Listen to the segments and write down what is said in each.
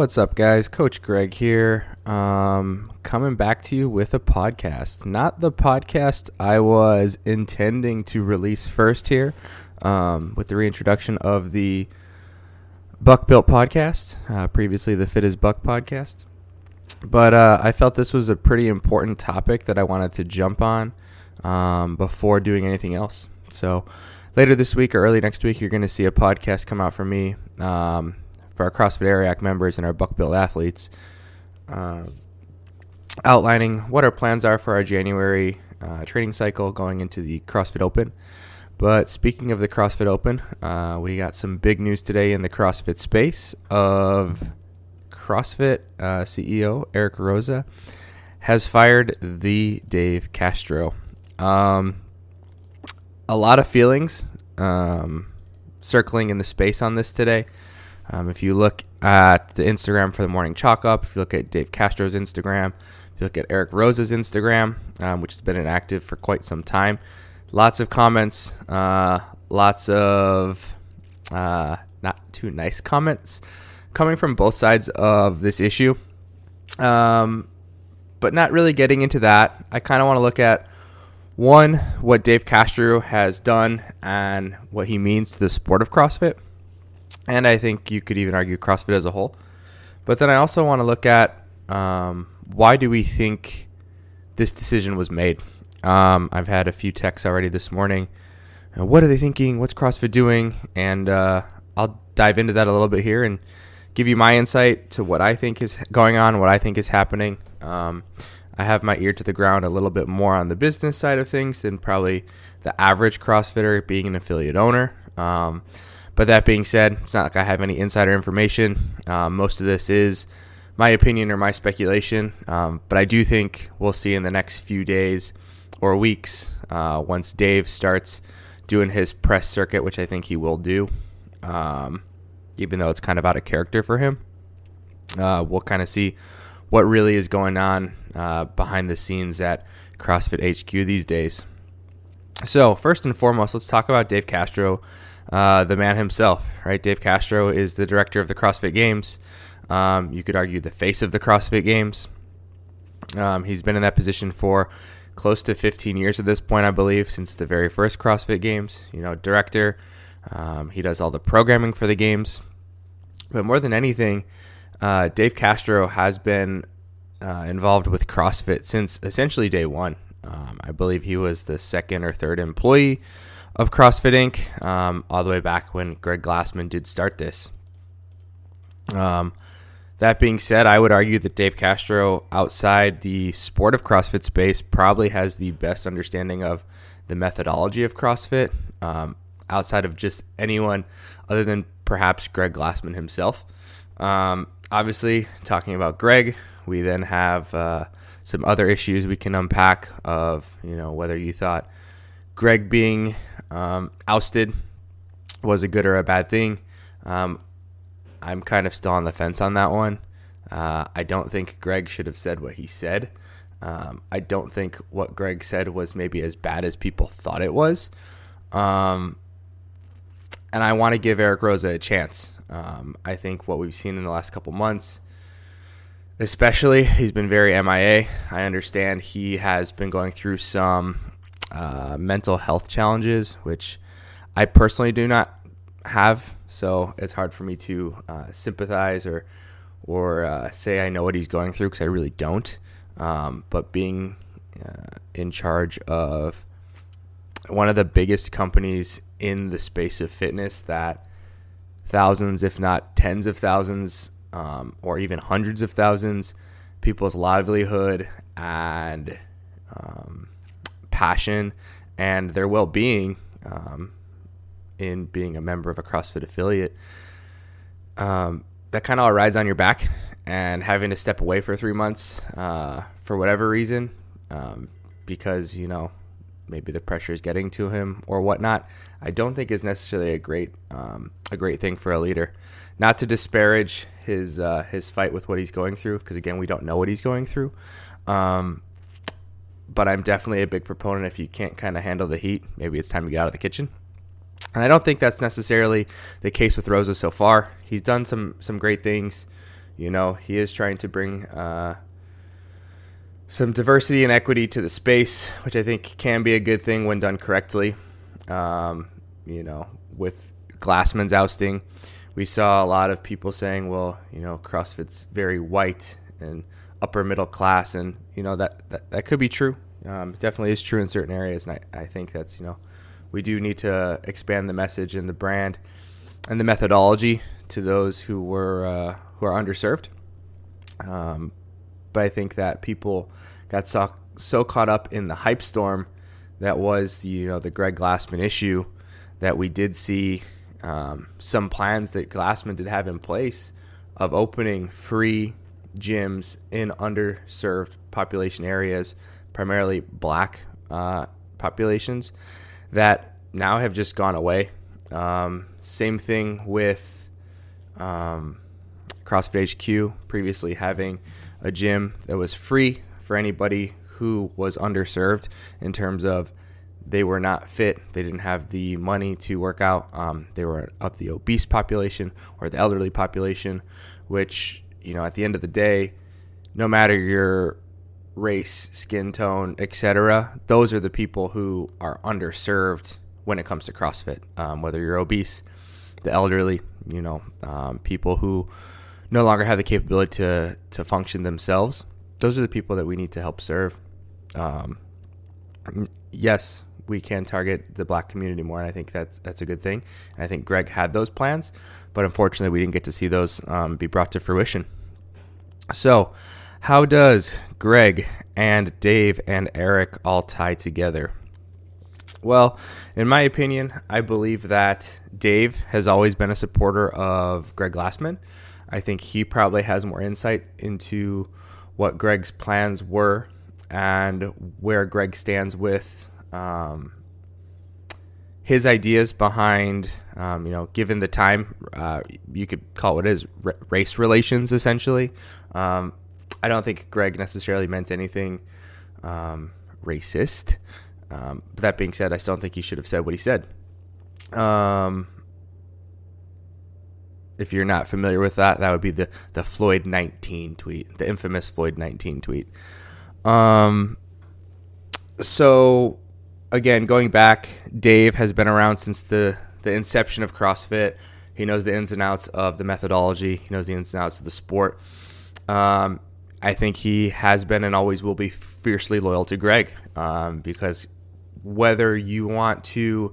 What's up, guys? Coach Greg here. Um, coming back to you with a podcast. Not the podcast I was intending to release first here, um, with the reintroduction of the Buck Built podcast, uh, previously the Fit is Buck podcast. But uh, I felt this was a pretty important topic that I wanted to jump on um, before doing anything else. So later this week or early next week, you're going to see a podcast come out from me. Um, for our CrossFit Ariac members and our Buck Built athletes, uh, outlining what our plans are for our January uh, training cycle going into the CrossFit Open. But speaking of the CrossFit Open, uh, we got some big news today in the CrossFit space of CrossFit uh, CEO Eric Roza has fired the Dave Castro. Um, a lot of feelings um, circling in the space on this today. Um, if you look at the Instagram for the Morning Chalk Up, if you look at Dave Castro's Instagram, if you look at Eric Roza's Instagram, um, which has been inactive for quite some time, lots of comments, uh, lots of uh, not too nice comments coming from both sides of this issue. Um, but not really getting into that. I kind of want to look at one, what Dave Castro has done and what he means to the sport of CrossFit and I think you could even argue CrossFit as a whole. But then I also want to look at um, why do we think this decision was made. Um, I've had a few texts already this morning. Uh, what are they thinking? What's CrossFit doing? And uh, I'll dive into that a little bit here and give you my insight to what I think is going on, what I think is happening. Um, I have my ear to the ground a little bit more on the business side of things than probably the average CrossFitter being an affiliate owner. Um, but that being said, it's not like I have any insider information. Um, most of this is my opinion or my speculation. Um, but I do think we'll see in the next few days or weeks uh, once Dave starts doing his press circuit, which I think he will do, um, even though it's kind of out of character for him. Uh, we'll kind of see what really is going on uh, behind the scenes at CrossFit HQ these days. So, first and foremost, let's talk about Dave Castro uh, the man himself, right? Dave Castro is the director of the CrossFit Games. Um, you could argue the face of the CrossFit Games. Um, he's been in that position for close to 15 years at this point, I believe, since the very first CrossFit Games. You know, director. Um, he does all the programming for the games. But more than anything, uh, Dave Castro has been uh, involved with CrossFit since essentially day one. Um, I believe he was the second or third employee of CrossFit Inc. Um, all the way back when Greg Glassman did start this. Um, that being said, I would argue that Dave Castro, outside the sport of CrossFit space, probably has the best understanding of the methodology of CrossFit um, outside of just anyone other than perhaps Greg Glassman himself. Um, obviously, talking about Greg, we then have uh, some other issues we can unpack of you know whether you thought Greg being um, ousted was a good or a bad thing. Um, I'm kind of still on the fence on that one. Uh, I don't think Greg should have said what he said. Um, I don't think what Greg said was maybe as bad as people thought it was. Um, and I want to give Eric Roza a chance. Um, I think what we've seen in the last couple months, especially, he's been very MIA. I understand he has been going through some uh, mental health challenges, which I personally do not have. So it's hard for me to uh, sympathize or or uh, say I know what he's going through because I really don't. Um, but being uh, in charge of one of the biggest companies in the space of fitness that thousands, if not tens of thousands, um, or even hundreds of thousands, people's livelihood and um, passion and their well being um, in being a member of a CrossFit affiliate, um, that kind of all rides on your back. And having to step away for three months uh, for whatever reason, um, because, you know, maybe the pressure is getting to him or whatnot, I don't think is necessarily a great um, a great thing for a leader. Not to disparage his uh, his fight with what he's going through, because again, we don't know what he's going through. Um, but I'm definitely a big proponent if you can't kind of handle the heat, maybe it's time to get out of the kitchen. And I don't think that's necessarily the case with Roza so far. He's done some some great things. you know, he is trying to bring uh, some diversity and equity to the space, which I think can be a good thing when done correctly. Um, you know, with Glassman's ousting, we saw a lot of people saying, well, you know, CrossFit's very white and upper middle class. And, you know, that, that, that could be true. Um, definitely is true in certain areas. And I, I think that's, you know, we do need to expand the message and the brand and the methodology to those who were uh, who are underserved. Um, but I think that people got so, so caught up in the hype storm that was you know the Greg Glassman issue that we did see um, some plans that Glassman did have in place of opening free gyms in underserved population areas, primarily black uh, populations, that now have just gone away. Um, same thing with um, CrossFit HQ, previously having a gym that was free for anybody who was underserved in terms of they were not fit. They didn't have the money to work out. Um, they were of the obese population or the elderly population, which, you know, at the end of the day, no matter your race, skin tone, etc., those are the people who are underserved when it comes to CrossFit. Um, whether you're obese, the elderly, you know, um, people who no longer have the capability to to function themselves. Those are the people that we need to help serve. Um, yes, we can target the black community more, and I think that's that's a good thing. And I think Greg had those plans, but unfortunately, we didn't get to see those um, be brought to fruition. So, how does Greg and Dave and Eric all tie together? Well, in my opinion, I believe that Dave has always been a supporter of Greg Glassman. I think he probably has more insight into what Greg's plans were and where Greg stands with um, his ideas behind, um, you know, given the time, uh, you could call it is r- race relations, essentially. Um, I don't think Greg necessarily meant anything um, racist. Um, but that being said, I still don't think he should have said what he said. Um, if you're not familiar with that, that would be the, the Floyd 19 tweet, the infamous Floyd 19 tweet. Um, so, again, going back, Dave has been around since the, the inception of CrossFit. He knows the ins and outs of the methodology, he knows the ins and outs of the sport. Um, I think he has been and always will be fiercely loyal to Greg um, because whether you want to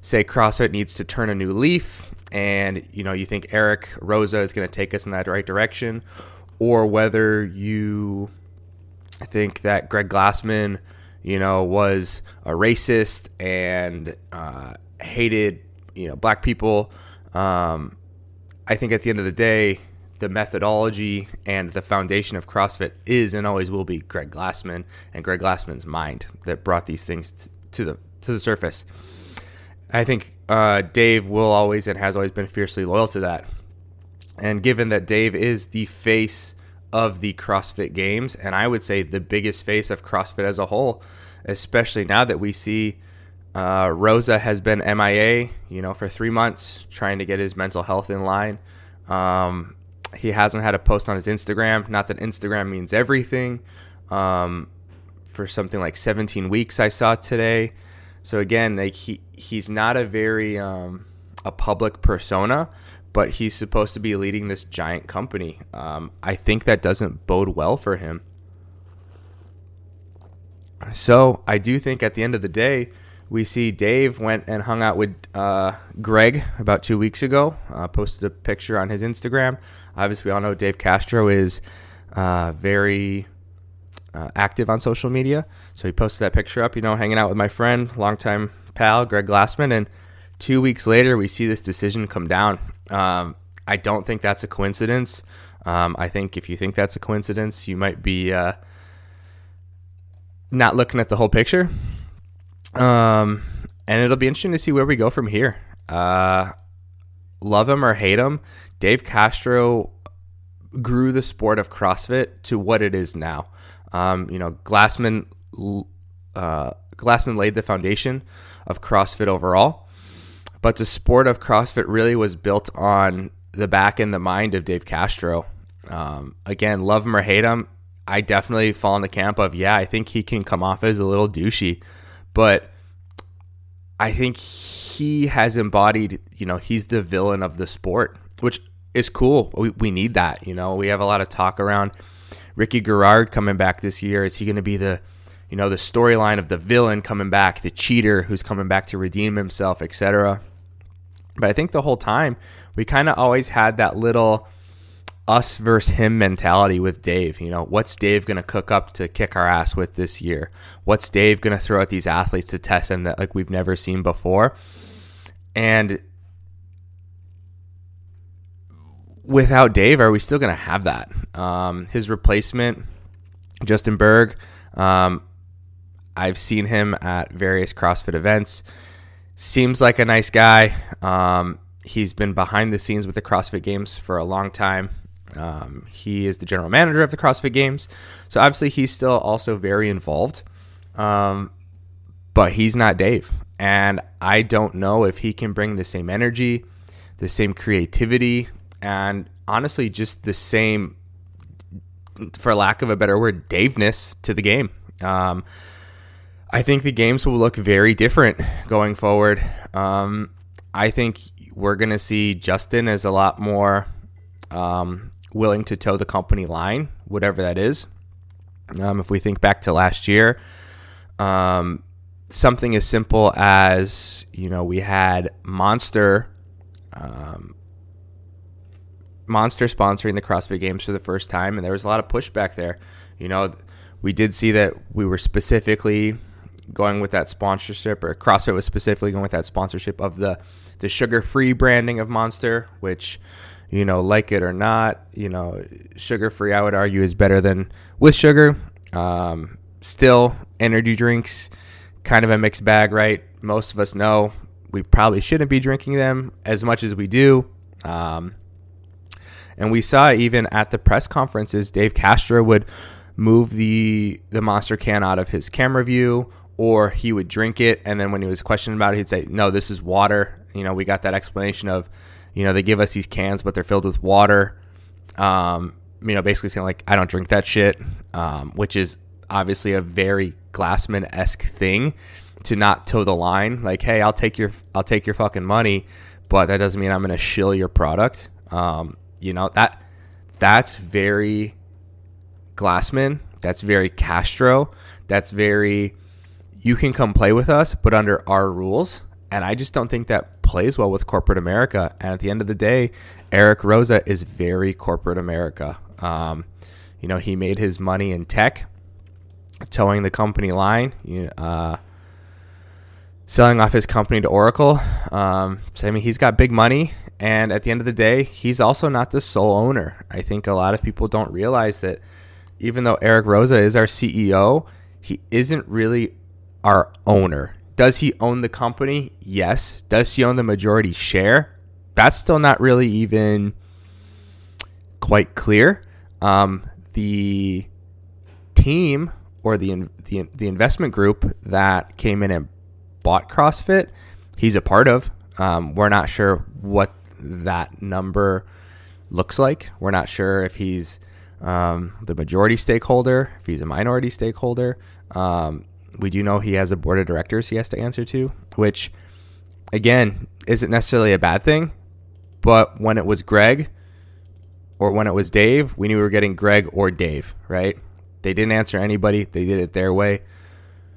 say CrossFit needs to turn a new leaf and you know you think Eric Roza is going to take us in that right direction or whether you think that Greg Glassman you know was a racist and uh, hated you know black people um, I think at the end of the day the methodology and the foundation of CrossFit is and always will be Greg Glassman and Greg Glassman's mind that brought these things to the to the surface. I think uh, Dave will always and has always been fiercely loyal to that. And given that Dave is the face of the CrossFit Games, and I would say the biggest face of CrossFit as a whole, especially now that we see uh, Roza has been MIA, you know, for three months, trying to get his mental health in line. Um, he hasn't had a post on his Instagram. Not that Instagram means everything. Um, for something like 17 weeks, I saw today. So again, like he he's not a very um, a public persona, but he's supposed to be leading this giant company. Um, I think that doesn't bode well for him. So I do think at the end of the day, we see Dave went and hung out with uh, Greg about two weeks ago. Uh, posted a picture on his Instagram. Obviously, we all know Dave Castro is uh, very uh, active on social media. So he posted that picture up, you know, hanging out with my friend, longtime pal, Greg Glassman. And two weeks later, we see this decision come down. Um, I don't think that's a coincidence. Um, I think if you think that's a coincidence, you might be uh, not looking at the whole picture. Um, and it'll be interesting to see where we go from here. Uh, love him or hate him, Dave Castro grew the sport of CrossFit to what it is now. Um, you know, Glassman uh, Glassman laid the foundation of CrossFit overall, but the sport of CrossFit really was built on the back and the mind of Dave Castro. Um, again, love him or hate him, I definitely fall in the camp of yeah, I think he can come off as a little douchey, but I think he has embodied, you know, he's the villain of the sport, which is cool. We, we need that, you know. We have a lot of talk around Ricky Garard coming back this year. Is he going to be the, you know, the storyline of the villain coming back, the cheater who's coming back to redeem himself, etc. But I think the whole time we kind of always had that little us versus him mentality with Dave. You know, what's Dave going to cook up to kick our ass with this year? What's Dave going to throw at these athletes to test them that like we've never seen before? And without Dave, are we still going to have that? Um, his replacement, Justin Bergh, um, I've seen him at various CrossFit events. Seems like a nice guy. Um, he's been behind the scenes with the CrossFit Games for a long time. Um, he is the general manager of the CrossFit Games, so obviously he's still also very involved. Um, but he's not Dave, and I don't know if he can bring the same energy, the same creativity, and honestly, just the same, for lack of a better word, Daveness to the game. Um, I think the games will look very different going forward. Um, I think we're going to see Justin as a lot more um, willing to toe the company line, whatever that is. Um, if we think back to last year, um, something as simple as you know we had Monster, um, Monster sponsoring the CrossFit Games for the first time, and there was a lot of pushback there. You know, we did see that we were specifically going with that sponsorship, or CrossFit was specifically going with that sponsorship of the the sugar free branding of Monster, which you know, like it or not, you know, sugar free, I would argue, is better than with sugar. Um, still, energy drinks, kind of a mixed bag, right? Most of us know we probably shouldn't be drinking them as much as we do. Um, and we saw even at the press conferences, Dave Castro would move the the monster can out of his camera view, or he would drink it, and then when he was questioned about it, he'd say, "No, this is water." You know, we got that explanation of you know, they give us these cans, but they're filled with water. Um, you know, basically saying like, I don't drink that shit, um, which is obviously a very Glassman esque thing to not toe the line. Like, hey, I'll take your, I'll take your fucking money, but that doesn't mean I'm to shill your product. Um, you know that that's very Glassman. That's very Castro. That's very. You can come play with us, but under our rules. And I just don't think that plays well with corporate America. And at the end of the day, Eric Roza is very corporate America. Um, you know, he made his money in tech, toeing the company line, uh, selling off his company to Oracle. Um, so, I mean, he's got big money. And at the end of the day, he's also not the sole owner. I think a lot of people don't realize that even though Eric Roza is our CEO, he isn't really our owner. Does he own the company? Yes. Does he own the majority share? That's still not really even quite clear. Um, the team or the, the the investment group that came in and bought CrossFit, he's a part of. Um, we're not sure what that number looks like. We're not sure if he's um, the majority stakeholder, if he's a minority stakeholder. Um, we do know he has a board of directors he has to answer to, which again isn't necessarily a bad thing. But when it was Greg or when it was Dave, we knew we were getting Greg or Dave, right? They didn't answer anybody, they did it their way.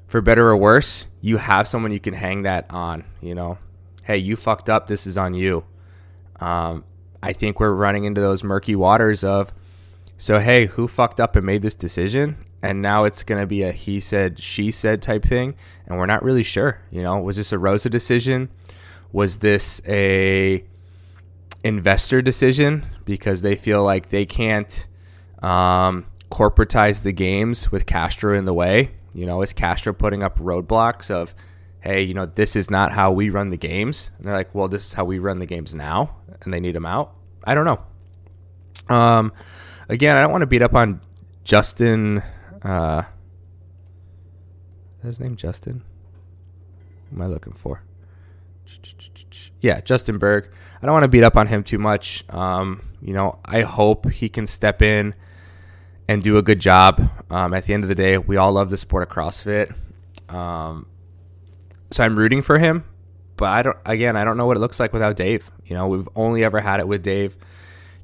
For better or worse, you have someone you can hang that on, you know. Hey, you fucked up, this is on you. Um, I think we're running into those murky waters of so hey, who fucked up and made this decision? And now it's going to be a he said she said type thing and we're not really sure you know? Was this a Roza decision? Was this a investor decision? Because they feel like they can't um, corporatize the games with castro in the way. You know is castro putting up roadblocks of hey you know this is not how we run the games? And they're like well this is how we run the games now and they need them out? I don't know. Um, again i don't want to beat up on justin uh, is his name Justin? Am I looking for? yeah, Justin Bergh. I don't want to beat up on him too much. Um, you know, I hope he can step in and do a good job. Um, at the end of the day, we all love the sport of CrossFit. Um, so I'm rooting for him, but I don't. Again, I don't know what it looks like without Dave. You know, we've only ever had it with Dave.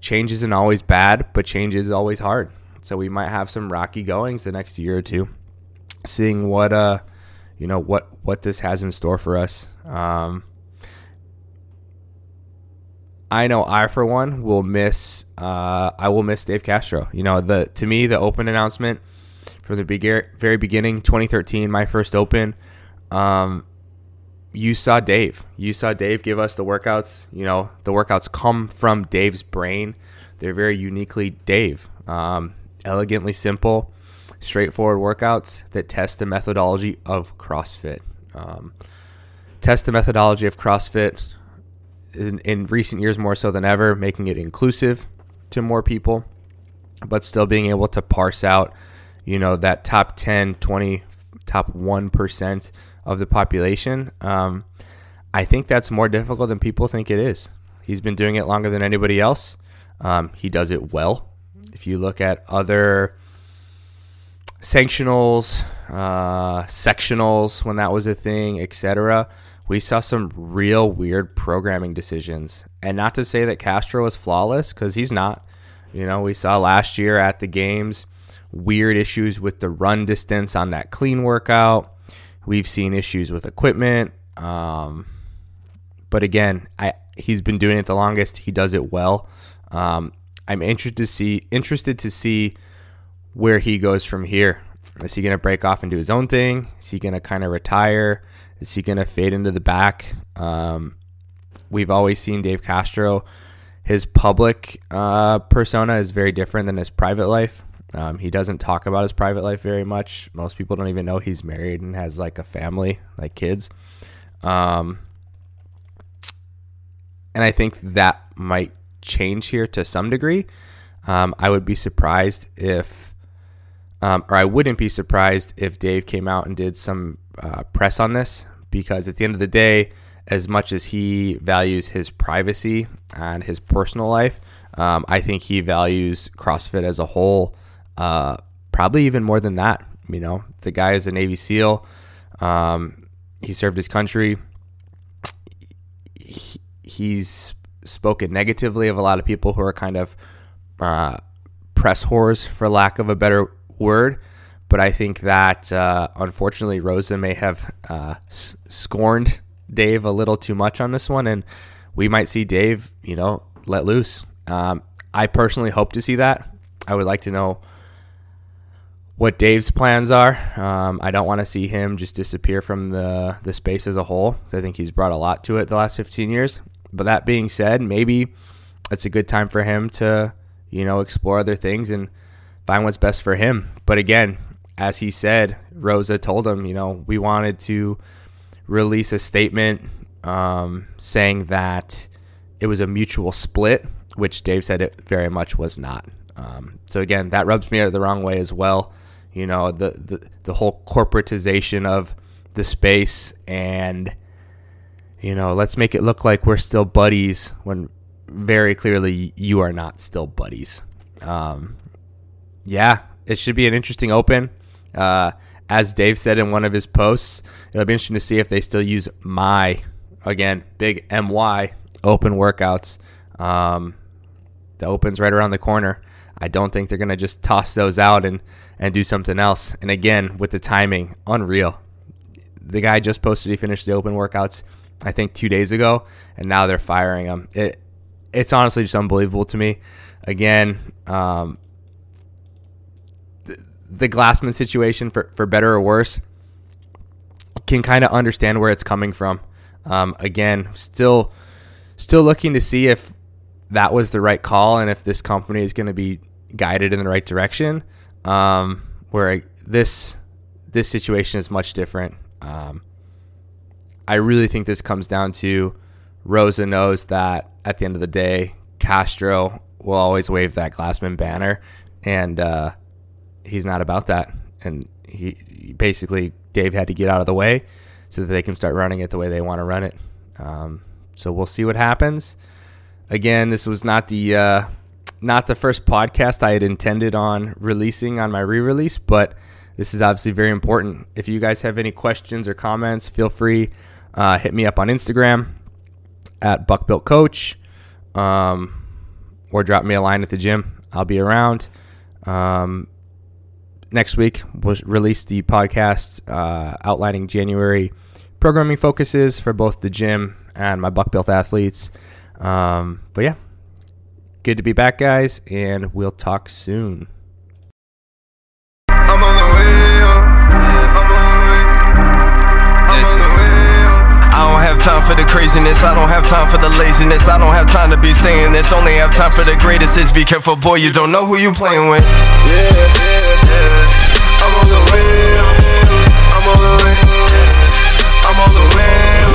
Change isn't always bad, but change is always hard. So we might have some rocky goings the next year or two. Seeing what uh, you know what what this has in store for us. Um, I know I for one will miss. Uh, I will miss Dave Castro. You know, the to me the open announcement from the very beginning, 2013, my first open. Um, you saw Dave. You saw Dave give us the workouts. You know, the workouts come from Dave's brain. They're very uniquely Dave. Um, elegantly simple, straightforward workouts that test the methodology of CrossFit. Um, test the methodology of CrossFit in, in recent years more so than ever, making it inclusive to more people, but still being able to parse out, you know, that top 10, 20, top 1% of the population. Um, I think that's more difficult than people think it is. He's been doing it longer than anybody else. Um, he does it well. If you look at other sanctionals, uh, sectionals, when that was a thing, etc., we saw some real weird programming decisions. And not to say that Castro was flawless, because he's not. You know, we saw last year at the games weird issues with the run distance on that clean workout. We've seen issues with equipment. Um, but again, I he's been doing it the longest. He does it well. Um, I'm interested to see interested to see where he goes from here. Is he going to break off and do his own thing? Is he going to kind of retire? Is he going to fade into the back? Um, we've always seen Dave Castro. His public uh, persona is very different than his private life. Um, he doesn't talk about his private life very much. Most people don't even know he's married and has like a family, like kids. Um, and I think that might change here to some degree. Um, I would be surprised if, um, or I wouldn't be surprised if Dave came out and did some uh, press on this because at the end of the day, as much as he values his privacy and his personal life, um, I think he values CrossFit as a whole, uh, probably even more than that. You know, the guy is a Navy SEAL. Um, he served his country. He, he's spoken negatively of a lot of people who are kind of uh, press whores, for lack of a better word. But I think that uh, unfortunately Roza may have uh, s- scorned Dave a little too much on this one, and we might see Dave, you know, let loose. Um, I personally hope to see that. I would like to know what Dave's plans are. Um, I don't want to see him just disappear from the the space as a whole. I think he's brought a lot to it the last 15 years. But that being said, maybe it's a good time for him to, you know, explore other things and find what's best for him. But again, as he said, Roza told him, you know, we wanted to release a statement um, saying that it was a mutual split, which Dave said it very much was not. Um, so again, that rubs me the wrong way as well. You know, the, the the whole corporatization of the space and you know, let's make it look like we're still buddies when very clearly you are not still buddies. Um, yeah, it should be an interesting open. Uh, as Dave said in one of his posts, it'll be interesting to see if they still use my, again, big MY open workouts. Um, the open's right around the corner. I don't think they're going to just toss those out and, and do something else. And again, with the timing, unreal. The guy just posted he finished the open workouts, I think, two days ago, and now they're firing him. It, it's honestly just unbelievable to me. Again, um, the Glassman situation, for, for better or worse, can kind of understand where it's coming from. Um, again, still still looking to see if that was the right call and if this company is going to be guided in the right direction. Um, where this this situation is much different. Um, I really think this comes down to Roza knows that at the end of the day, Castro will always wave that Glassman banner, and uh, he's not about that. And he basically Dave had to get out of the way so that they can start running it the way they want to run it. Um, so we'll see what happens. Again, this was not the uh, not the first podcast I had intended on releasing on my re-release, but this is obviously very important. If you guys have any questions or comments, feel free uh, hit me up on Instagram at BuckBuiltCoach, um, or drop me a line at the gym. I'll be around. Um, next week we'll release the podcast uh, outlining January programming focuses for both the gym and my Buck Built athletes. Um, but yeah, good to be back, guys, and we'll talk soon. I don't have time for the craziness. I don't have time for the laziness. I don't have time to be saying this. Only have time for the greatest. Is be careful, boy. You don't know who you playing with. Yeah, yeah, yeah. I'm on the way.